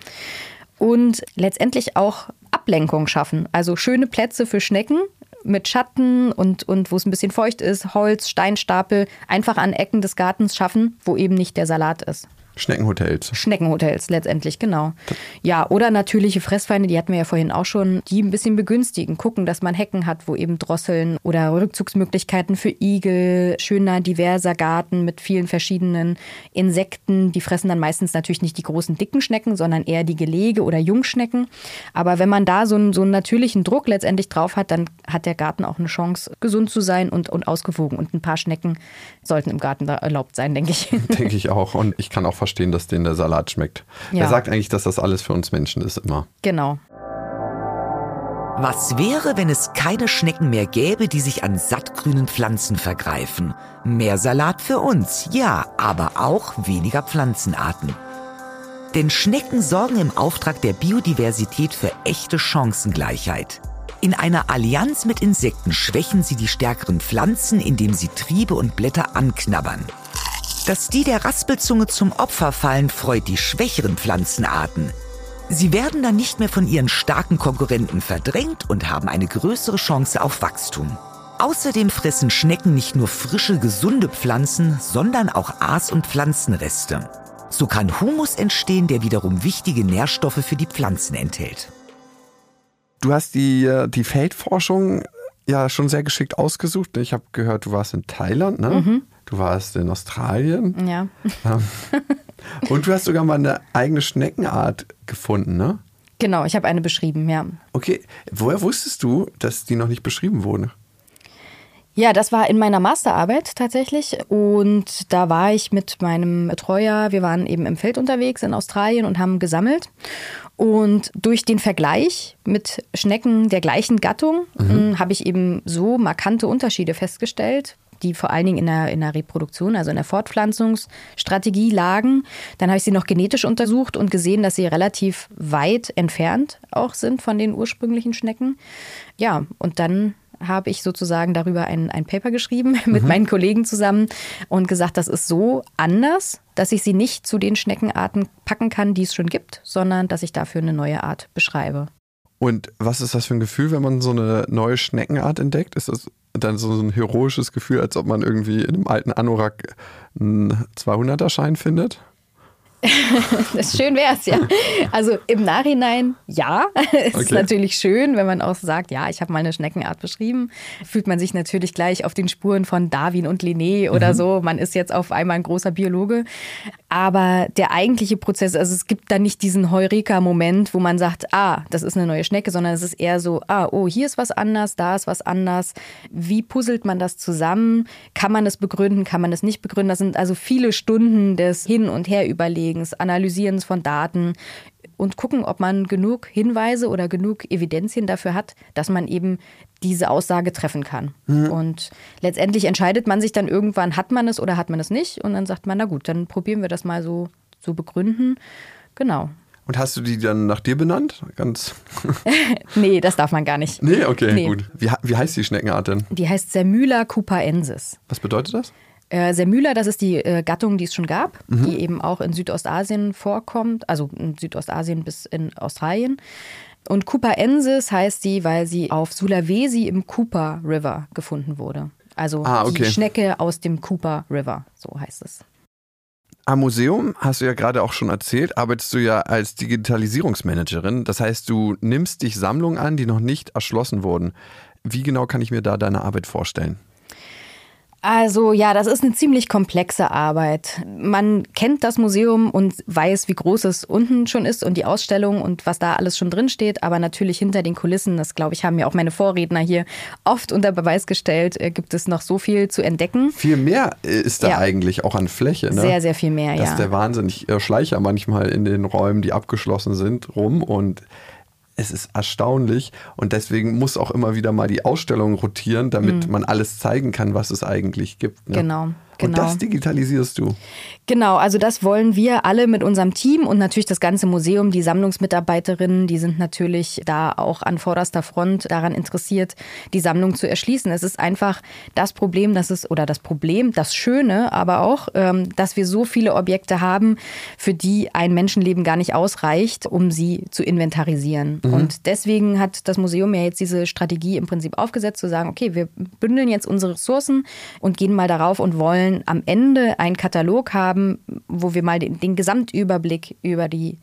und letztendlich auch Ablenkung schaffen. Also schöne Plätze für Schnecken mit Schatten und, und wo es ein bisschen feucht ist, Holz, Steinstapel, einfach an Ecken des Gartens schaffen, wo eben nicht der Salat ist. Schneckenhotels. Schneckenhotels letztendlich, genau. Ja, oder natürliche Fressfeinde, die hatten wir ja vorhin auch schon, die ein bisschen begünstigen, gucken, dass man Hecken hat, wo eben Drosseln oder Rückzugsmöglichkeiten für Igel, schöner, diverser Garten mit vielen verschiedenen Insekten. Die fressen dann meistens natürlich nicht die großen, dicken Schnecken, sondern eher die Gelege oder Jungschnecken. Aber wenn man da so einen, so einen natürlichen Druck letztendlich drauf hat, dann hat der Garten auch eine Chance, gesund zu sein und, und ausgewogen. Und ein paar Schnecken sollten im Garten da erlaubt sein, denke ich. Denke ich auch. Und ich kann auch verstehen, dass denen der Salat schmeckt. Ja. Er sagt eigentlich, dass das alles für uns Menschen ist immer. Genau. Was wäre, wenn es keine Schnecken mehr gäbe, die sich an sattgrünen Pflanzen vergreifen? Mehr Salat für uns, ja, aber auch weniger Pflanzenarten. Denn Schnecken sorgen im Auftrag der Biodiversität für echte Chancengleichheit. In einer Allianz mit Insekten schwächen sie die stärkeren Pflanzen, indem sie Triebe und Blätter anknabbern. Dass die der Raspelzunge zum Opfer fallen, freut die schwächeren Pflanzenarten. Sie werden dann nicht mehr von ihren starken Konkurrenten verdrängt und haben eine größere Chance auf Wachstum. Außerdem fressen Schnecken nicht nur frische, gesunde Pflanzen, sondern auch Aas- und Pflanzenreste. So kann Humus entstehen, der wiederum wichtige Nährstoffe für die Pflanzen enthält. Du hast die, äh, die Feldforschung ja schon sehr geschickt ausgesucht. Ich habe gehört, du warst in Thailand, ne? Mhm. Du warst in Australien. Ja. Und du hast sogar mal eine eigene Schneckenart gefunden, ne? Genau, ich habe eine beschrieben, ja. Okay, woher wusstest du, dass die noch nicht beschrieben wurde? Ja, das war in meiner Masterarbeit tatsächlich. Und da war ich mit meinem Betreuer, wir waren eben im Feld unterwegs in Australien und haben gesammelt. Und durch den Vergleich mit Schnecken der gleichen Gattung mhm. Hm, habe ich eben so markante Unterschiede festgestellt die vor allen Dingen in der, in der Reproduktion, also in der Fortpflanzungsstrategie lagen. Dann habe ich sie noch genetisch untersucht und gesehen, dass sie relativ weit entfernt auch sind von den ursprünglichen Schnecken. Ja, und dann habe ich sozusagen darüber ein, ein Paper geschrieben mit mhm. meinen Kollegen zusammen und gesagt, das ist so anders, dass ich sie nicht zu den Schneckenarten packen kann, die es schon gibt, sondern dass ich dafür eine neue Art beschreibe. Und was ist das für ein Gefühl, wenn man so eine neue Schneckenart entdeckt? Ist das dann so ein heroisches Gefühl, als ob man irgendwie in einem alten Anorak einen 200er-Schein findet? das schön wäre es, ja. Also im Nachhinein ja. es okay. ist natürlich schön, wenn man auch sagt, ja, ich habe mal eine Schneckenart beschrieben. Fühlt man sich natürlich gleich auf den Spuren von Darwin und Linné oder mhm. so. Man ist jetzt auf einmal ein großer Biologe. Aber der eigentliche Prozess, also es gibt da nicht diesen Heureka-Moment, wo man sagt, ah, das ist eine neue Schnecke, sondern es ist eher so, ah, oh, hier ist was anders, da ist was anders. Wie puzzelt man das zusammen? Kann man es begründen, kann man es nicht begründen? Das sind also viele Stunden des Hin- und Her-Überlegens Analysierens von Daten und gucken, ob man genug Hinweise oder genug Evidenzien dafür hat, dass man eben diese Aussage treffen kann. Mhm. Und letztendlich entscheidet man sich dann irgendwann, hat man es oder hat man es nicht. Und dann sagt man, na gut, dann probieren wir das mal so zu begründen. Genau. Und hast du die dann nach dir benannt? Ganz. nee, das darf man gar nicht. Nee, okay, nee. gut. Wie, wie heißt die Schneckenart denn? Die heißt Sermyla cupaensis. Was bedeutet das? Äh, Semüla, das ist die äh, Gattung, die es schon gab, mhm. die eben auch in Südostasien vorkommt, also in Südostasien bis in Australien. Und Cooperensis heißt sie, weil sie auf Sulawesi im Cooper River gefunden wurde. Also ah, okay. die Schnecke aus dem Cooper River, so heißt es. Am Museum, hast du ja gerade auch schon erzählt, arbeitest du ja als Digitalisierungsmanagerin. Das heißt, du nimmst dich Sammlungen an, die noch nicht erschlossen wurden. Wie genau kann ich mir da deine Arbeit vorstellen? Also ja, das ist eine ziemlich komplexe Arbeit. Man kennt das Museum und weiß, wie groß es unten schon ist und die Ausstellung und was da alles schon drin steht. Aber natürlich hinter den Kulissen, das glaube ich, haben ja auch meine Vorredner hier oft unter Beweis gestellt, äh, gibt es noch so viel zu entdecken. Viel mehr ist da ja. eigentlich auch an Fläche. Ne? Sehr, sehr viel mehr, das ja. Das ist der Wahnsinn. Ich äh, schleiche ja manchmal in den Räumen, die abgeschlossen sind, rum und es ist erstaunlich und deswegen muss auch immer wieder mal die Ausstellung rotieren, damit mhm. man alles zeigen kann, was es eigentlich gibt. Ne? Genau. Genau. Und das digitalisierst du. Genau, also das wollen wir alle mit unserem Team und natürlich das ganze Museum, die Sammlungsmitarbeiterinnen, die sind natürlich da auch an vorderster Front daran interessiert, die Sammlung zu erschließen. Es ist einfach das Problem, dass es, oder das Problem, das Schöne, aber auch, ähm, dass wir so viele Objekte haben, für die ein Menschenleben gar nicht ausreicht, um sie zu inventarisieren. Mhm. Und deswegen hat das Museum ja jetzt diese Strategie im Prinzip aufgesetzt, zu sagen, okay, wir bündeln jetzt unsere Ressourcen und gehen mal darauf und wollen wollen am Ende einen Katalog haben, wo wir mal den, den Gesamtüberblick über die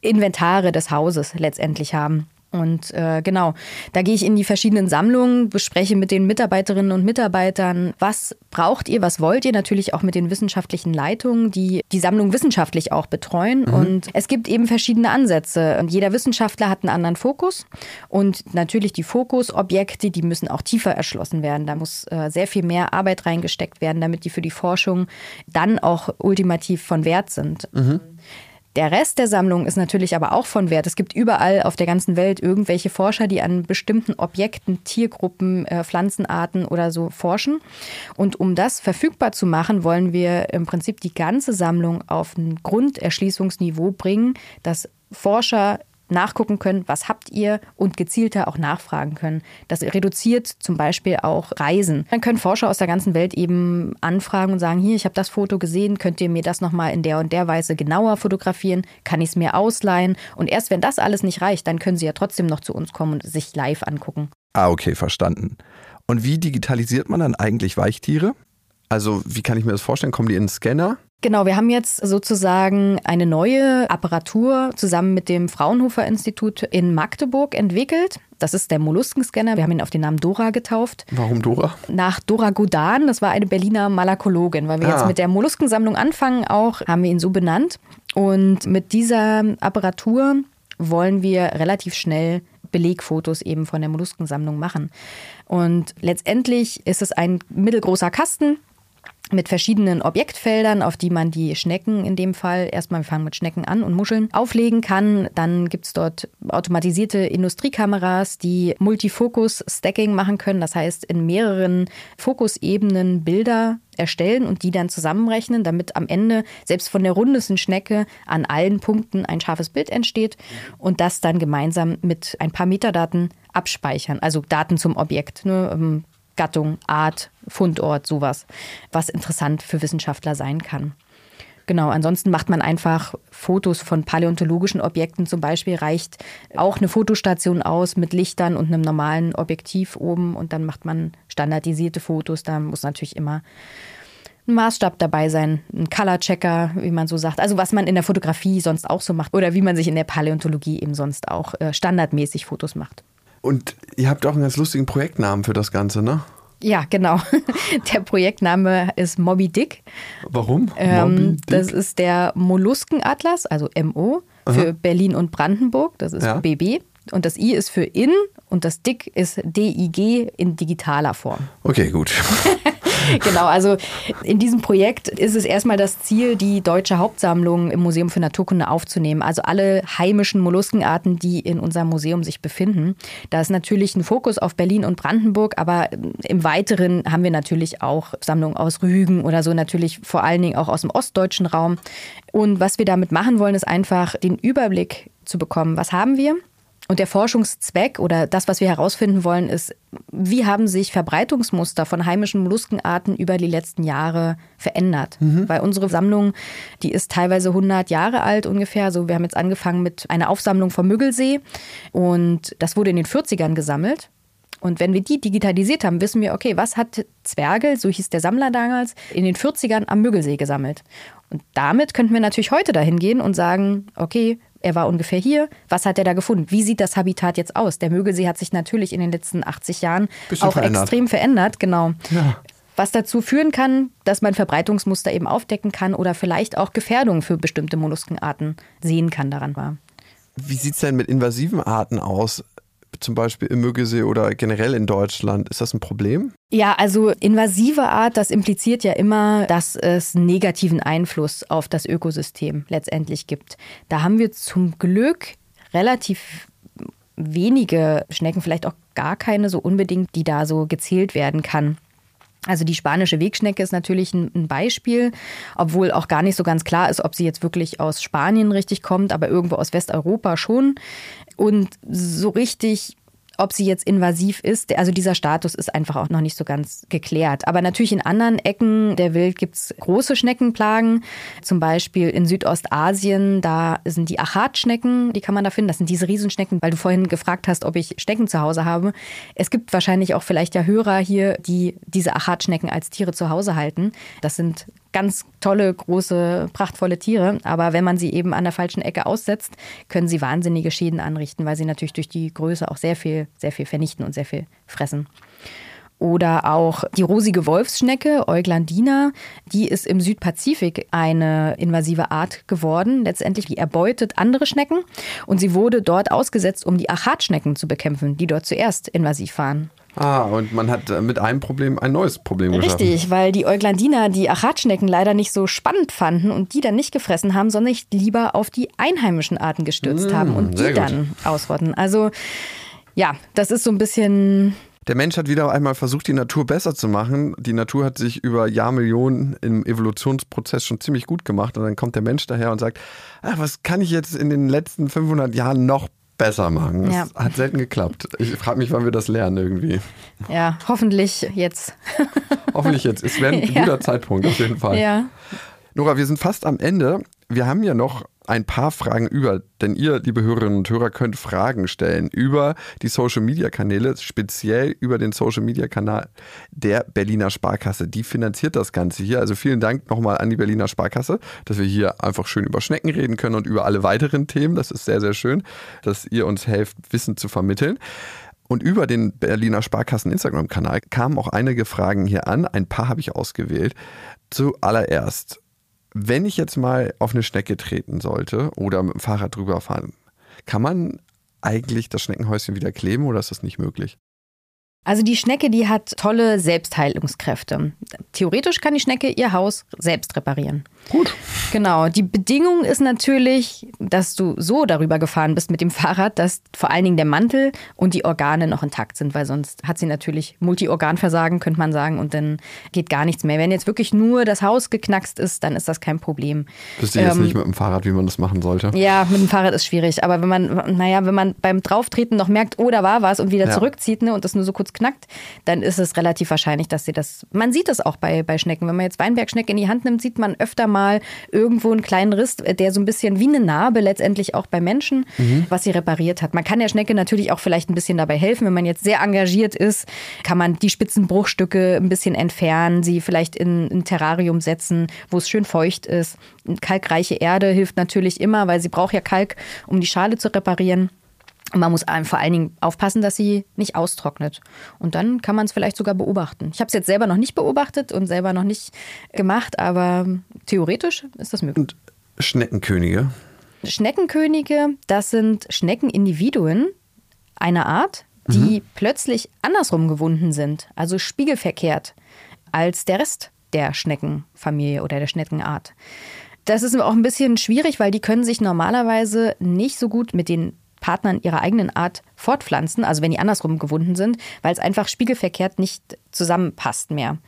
Inventare des Hauses letztendlich haben. Und äh, genau, da gehe ich in die verschiedenen Sammlungen, bespreche mit den Mitarbeiterinnen und Mitarbeitern, was braucht ihr, was wollt ihr, natürlich auch mit den wissenschaftlichen Leitungen, die die Sammlung wissenschaftlich auch betreuen. Mhm. Und es gibt eben verschiedene Ansätze. Und jeder Wissenschaftler hat einen anderen Fokus. Und natürlich die Fokusobjekte, die müssen auch tiefer erschlossen werden. Da muss äh, sehr viel mehr Arbeit reingesteckt werden, damit die für die Forschung dann auch ultimativ von Wert sind. Mhm. Der Rest der Sammlung ist natürlich aber auch von Wert. Es gibt überall auf der ganzen Welt irgendwelche Forscher, die an bestimmten Objekten, Tiergruppen, äh, Pflanzenarten oder so forschen. Und um das verfügbar zu machen, wollen wir im Prinzip die ganze Sammlung auf ein Grunderschließungsniveau bringen, dass Forscher nachgucken können, was habt ihr und gezielter auch nachfragen können. Das reduziert zum Beispiel auch Reisen. Dann können Forscher aus der ganzen Welt eben anfragen und sagen, hier, ich habe das Foto gesehen, könnt ihr mir das nochmal in der und der Weise genauer fotografieren, kann ich es mir ausleihen und erst wenn das alles nicht reicht, dann können sie ja trotzdem noch zu uns kommen und sich live angucken. Ah, okay, verstanden. Und wie digitalisiert man dann eigentlich Weichtiere? Also wie kann ich mir das vorstellen? Kommen die in den Scanner? Genau, wir haben jetzt sozusagen eine neue Apparatur zusammen mit dem Fraunhofer Institut in Magdeburg entwickelt. Das ist der Molluskenscanner. Wir haben ihn auf den Namen Dora getauft. Warum Dora? Nach Dora Gudan. Das war eine Berliner Malakologin. Weil wir ah. jetzt mit der Molluskensammlung anfangen, auch haben wir ihn so benannt. Und mit dieser Apparatur wollen wir relativ schnell Belegfotos eben von der Molluskensammlung machen. Und letztendlich ist es ein mittelgroßer Kasten, mit verschiedenen Objektfeldern, auf die man die Schnecken in dem Fall, erstmal wir fangen mit Schnecken an und Muscheln, auflegen kann. Dann gibt es dort automatisierte Industriekameras, die Multifokus-Stacking machen können. Das heißt, in mehreren Fokusebenen Bilder erstellen und die dann zusammenrechnen, damit am Ende selbst von der rundesten Schnecke an allen Punkten ein scharfes Bild entsteht und das dann gemeinsam mit ein paar Metadaten abspeichern, also Daten zum Objekt. Ne? Gattung, Art, Fundort, sowas, was interessant für Wissenschaftler sein kann. Genau, ansonsten macht man einfach Fotos von paläontologischen Objekten zum Beispiel, reicht auch eine Fotostation aus mit Lichtern und einem normalen Objektiv oben und dann macht man standardisierte Fotos. Da muss natürlich immer ein Maßstab dabei sein, ein Color-Checker, wie man so sagt. Also was man in der Fotografie sonst auch so macht oder wie man sich in der Paläontologie eben sonst auch äh, standardmäßig Fotos macht. Und ihr habt auch einen ganz lustigen Projektnamen für das Ganze, ne? Ja, genau. Der Projektname ist Moby Dick. Warum? Ähm, Moby Dick? Das ist der Molluskenatlas, also MO, für Aha. Berlin und Brandenburg. Das ist ja. BB. Und das I ist für in und das Dick ist DIG in digitaler Form. Okay, gut. genau, also in diesem Projekt ist es erstmal das Ziel, die deutsche Hauptsammlung im Museum für Naturkunde aufzunehmen. Also alle heimischen Molluskenarten, die in unserem Museum sich befinden. Da ist natürlich ein Fokus auf Berlin und Brandenburg, aber im Weiteren haben wir natürlich auch Sammlungen aus Rügen oder so, natürlich vor allen Dingen auch aus dem ostdeutschen Raum. Und was wir damit machen wollen, ist einfach den Überblick zu bekommen. Was haben wir? Und der Forschungszweck oder das, was wir herausfinden wollen, ist, wie haben sich Verbreitungsmuster von heimischen Molluskenarten über die letzten Jahre verändert? Mhm. Weil unsere Sammlung, die ist teilweise 100 Jahre alt ungefähr. Also wir haben jetzt angefangen mit einer Aufsammlung vom Müggelsee und das wurde in den 40ern gesammelt. Und wenn wir die digitalisiert haben, wissen wir, okay, was hat Zwergel, so hieß der Sammler damals, in den 40ern am Müggelsee gesammelt? Und damit könnten wir natürlich heute dahin gehen und sagen, okay, er war ungefähr hier. Was hat er da gefunden? Wie sieht das Habitat jetzt aus? Der Mögelsee hat sich natürlich in den letzten 80 Jahren Bisschen auch verändert. extrem verändert. Genau. Ja. Was dazu führen kann, dass man Verbreitungsmuster eben aufdecken kann oder vielleicht auch Gefährdungen für bestimmte Molluskenarten sehen kann daran war. Wie sieht es denn mit invasiven Arten aus? Zum Beispiel im Müggesee oder generell in Deutschland. Ist das ein Problem? Ja, also invasive Art, das impliziert ja immer, dass es negativen Einfluss auf das Ökosystem letztendlich gibt. Da haben wir zum Glück relativ wenige Schnecken, vielleicht auch gar keine so unbedingt, die da so gezählt werden kann. Also die spanische Wegschnecke ist natürlich ein, Beispiel, obwohl auch gar nicht so ganz klar ist, ob sie jetzt wirklich aus Spanien richtig kommt, aber irgendwo aus Westeuropa schon. Und so richtig ob sie jetzt invasiv ist, also dieser Status ist einfach auch noch nicht so ganz geklärt. Aber natürlich in anderen Ecken der Welt gibt es große Schneckenplagen. Zum Beispiel in Südostasien, da sind die Achatschnecken, die kann man da finden. Das sind diese Riesenschnecken, weil du vorhin gefragt hast, ob ich Schnecken zu Hause habe. Es gibt wahrscheinlich auch vielleicht ja Hörer hier, die diese Achatschnecken als Tiere zu Hause halten. Das sind ganz tolle, große, prachtvolle Tiere. Aber wenn man sie eben an der falschen Ecke aussetzt, können sie wahnsinnige Schäden anrichten, weil sie natürlich durch die Größe auch sehr viel, sehr viel vernichten und sehr viel fressen. Oder auch die rosige Wolfsschnecke, Euglandina, die ist im Südpazifik eine invasive Art geworden. Letztendlich, die erbeutet andere Schnecken und sie wurde dort ausgesetzt, um die Achatschnecken zu bekämpfen, die dort zuerst invasiv waren. Ah, und man hat äh, mit einem Problem ein neues Problem geschaffen. Richtig, weil die Euglandiner die Achatschnecken leider nicht so spannend fanden und die dann nicht gefressen haben, sondern sich lieber auf die einheimischen Arten gestürzt mmh, haben und die gut. dann ausrotten. Also ja, das ist so ein bisschen der Mensch hat wieder einmal versucht, die Natur besser zu machen. Die Natur hat sich über Jahrmillionen im Evolutionsprozess schon ziemlich gut gemacht. Und dann kommt der Mensch daher und sagt, ach, was kann ich jetzt in den letzten 500 Jahren noch besser machen. Das ja. hat selten geklappt. Ich frage mich, wann wir das lernen irgendwie. Ja, hoffentlich jetzt. hoffentlich jetzt. Es wäre ein ja. guter Zeitpunkt auf jeden Fall. Ja. Nora, wir sind fast am Ende. Wir haben ja noch ein paar Fragen über, denn ihr, liebe Hörerinnen und Hörer, könnt Fragen stellen über die Social Media Kanäle, speziell über den Social Media Kanal der Berliner Sparkasse. Die finanziert das Ganze hier. Also vielen Dank nochmal an die Berliner Sparkasse, dass wir hier einfach schön über Schnecken reden können und über alle weiteren Themen. Das ist sehr, sehr schön, dass ihr uns helft, Wissen zu vermitteln. Und über den Berliner Sparkassen Instagram-Kanal kamen auch einige Fragen hier an. Ein paar habe ich ausgewählt. Zuallererst, wenn ich jetzt mal auf eine Schnecke treten sollte oder mit dem Fahrrad drüber fahren, kann man eigentlich das Schneckenhäuschen wieder kleben oder ist das nicht möglich? Also die Schnecke, die hat tolle Selbstheilungskräfte. Theoretisch kann die Schnecke ihr Haus selbst reparieren. Gut. Genau. Die Bedingung ist natürlich, dass du so darüber gefahren bist mit dem Fahrrad, dass vor allen Dingen der Mantel und die Organe noch intakt sind, weil sonst hat sie natürlich Multiorganversagen, könnte man sagen, und dann geht gar nichts mehr. Wenn jetzt wirklich nur das Haus geknackst ist, dann ist das kein Problem. Wüsste ich jetzt nicht mit dem Fahrrad, wie man das machen sollte. Ja, mit dem Fahrrad ist schwierig. Aber wenn man, naja, wenn man beim Drauftreten noch merkt, oh, da war was und wieder Ja. zurückzieht ne, und das nur so kurz knackt, dann ist es relativ wahrscheinlich, dass sie das. Man sieht es auch bei, bei Schnecken. Wenn man jetzt Weinbergschnecke in die Hand nimmt, sieht man öfter mal irgendwo einen kleinen Riss, der so ein bisschen wie eine Narbe letztendlich auch bei Menschen, was sie repariert hat. Man kann der Schnecke natürlich auch vielleicht ein bisschen dabei helfen. Wenn man jetzt sehr engagiert ist, kann man die spitzen Bruchstücke ein bisschen entfernen, sie vielleicht in ein Terrarium setzen, wo es schön feucht ist. Kalkreiche Erde hilft natürlich immer, weil sie braucht ja Kalk, um die Schale zu reparieren. Und man muss vor allen Dingen aufpassen, dass sie nicht austrocknet. Und dann kann man es vielleicht sogar beobachten. Ich habe es jetzt selber noch nicht beobachtet und selber noch nicht gemacht, aber theoretisch ist das möglich. Und Schneckenkönige. Schneckenkönige, das sind Schneckenindividuen einer Art, die plötzlich andersrum gewunden sind, also spiegelverkehrt, als der Rest der Schneckenfamilie oder der Schneckenart. Das ist auch ein bisschen schwierig, weil die können sich normalerweise nicht so gut mit den Partnern ihrer eigenen Art fortpflanzen, also wenn die andersrum gewunden sind, weil es einfach spiegelverkehrt nicht zusammenpasst mehr.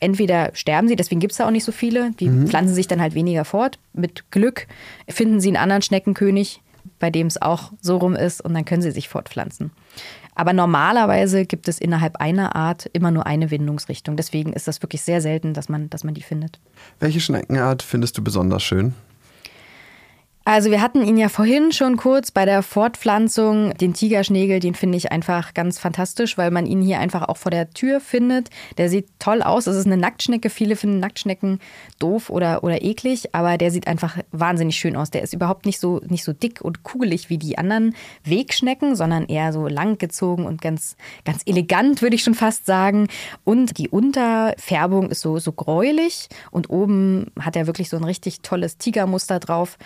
Entweder sterben sie, deswegen gibt es da auch nicht so viele, die pflanzen sich dann halt weniger fort. Mit Glück finden sie einen anderen Schneckenkönig, bei dem es auch so rum ist und dann können sie sich fortpflanzen. Aber normalerweise gibt es innerhalb einer Art immer nur eine Windungsrichtung. Deswegen ist das wirklich sehr selten, dass man, dass man die findet. Welche Schneckenart findest du besonders schön? Also wir hatten ihn ja vorhin schon kurz bei der Fortpflanzung, den Tigerschnägel, den finde ich einfach ganz fantastisch, weil man ihn hier einfach auch vor der Tür findet. Der sieht toll aus. Es ist eine Nacktschnecke. Viele finden Nacktschnecken doof oder, oder eklig, aber der sieht einfach wahnsinnig schön aus. Der ist überhaupt nicht so, nicht so dick und kugelig wie die anderen Wegschnecken, sondern eher so langgezogen und ganz, ganz elegant, würde ich schon fast sagen. Und die Unterfärbung ist so, so gräulich und oben hat er wirklich so ein richtig tolles Tigermuster drauf.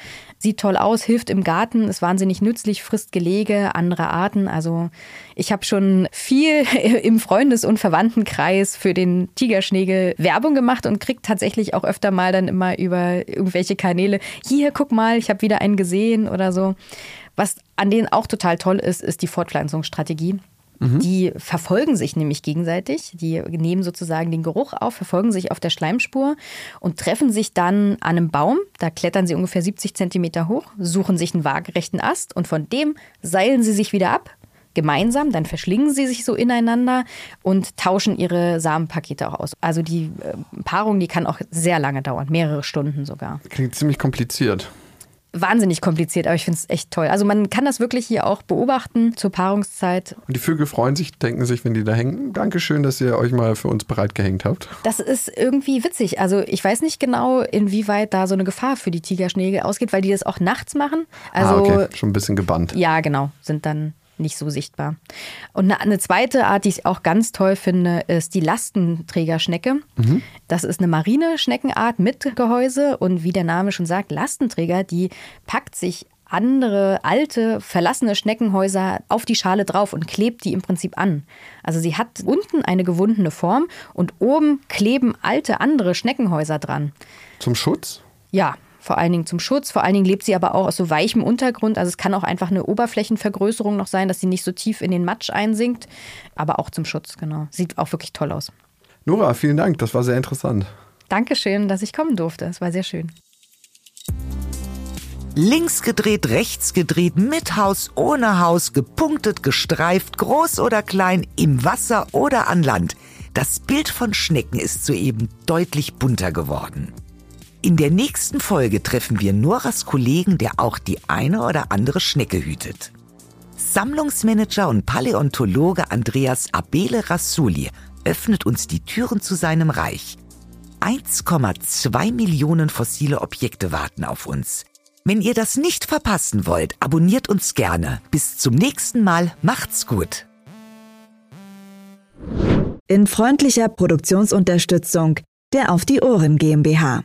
Sieht toll aus, hilft im Garten, ist wahnsinnig nützlich, frisst Gelege, andere Arten. Also ich habe schon viel im Freundes- und Verwandtenkreis für den Tigerschnägel Werbung gemacht und kriegt tatsächlich auch öfter mal dann immer über irgendwelche Kanäle, hier, guck mal, ich habe wieder einen gesehen oder so. Was an denen auch total toll ist, ist die Fortpflanzungsstrategie. Die verfolgen sich nämlich gegenseitig. Die nehmen sozusagen den Geruch auf, verfolgen sich auf der Schleimspur und treffen sich dann an einem Baum. Da klettern sie ungefähr 70 Zentimeter hoch, suchen sich einen waagerechten Ast und von dem seilen sie sich wieder ab. Gemeinsam, dann verschlingen sie sich so ineinander und tauschen ihre Samenpakete auch aus. Also die äh, Paarung, die kann auch sehr lange dauern, mehrere Stunden sogar Klingt ziemlich kompliziert. Wahnsinnig kompliziert, aber ich finde es echt toll. Also man kann das wirklich hier auch beobachten zur Paarungszeit. Und die Vögel freuen sich, denken sich, wenn die da hängen, Dankeschön, dass ihr euch mal für uns bereit gehängt habt. Das ist irgendwie witzig. Also ich weiß nicht genau, inwieweit da so eine Gefahr für die Tigerschnägel ausgeht, weil die das auch nachts machen. Also ah, okay, schon ein bisschen gebannt. ja, genau, sind dann nicht so sichtbar. Und eine, zweite Art, die ich auch ganz toll finde, ist die Lastenträgerschnecke. Das ist eine marine Schneckenart mit Gehäuse und wie der Name schon sagt, Lastenträger, die packt sich andere alte, verlassene Schneckenhäuser auf die Schale drauf und klebt die im Prinzip an. Also sie hat unten eine gewundene Form und oben kleben alte andere Schneckenhäuser dran. Zum Schutz? Ja, vor allen Dingen zum Schutz. Vor allen Dingen lebt sie aber auch aus so weichem Untergrund. Also es kann auch einfach eine Oberflächenvergrößerung noch sein, dass sie nicht so tief in den Matsch einsinkt. Aber auch zum Schutz, genau. Sieht auch wirklich toll aus. Nora, vielen Dank, das war sehr interessant. Dankeschön, dass ich kommen durfte. Es war sehr schön. Links gedreht, rechts gedreht, mit Haus, ohne Haus, gepunktet, gestreift, groß oder klein, im Wasser oder an Land. Das Bild von Schnecken ist soeben deutlich bunter geworden. In der nächsten Folge treffen wir Noras Kollegen, der auch die eine oder andere Schnecke hütet. Sammlungsmanager und Paläontologe Andreas Abele Rassouli öffnet uns die Türen zu seinem Reich. 1,2 Millionen fossile Objekte warten auf uns. Wenn ihr das nicht verpassen wollt, abonniert uns gerne. Bis zum nächsten Mal, macht's gut. In freundlicher Produktionsunterstützung der Auf die Ohren GmbH.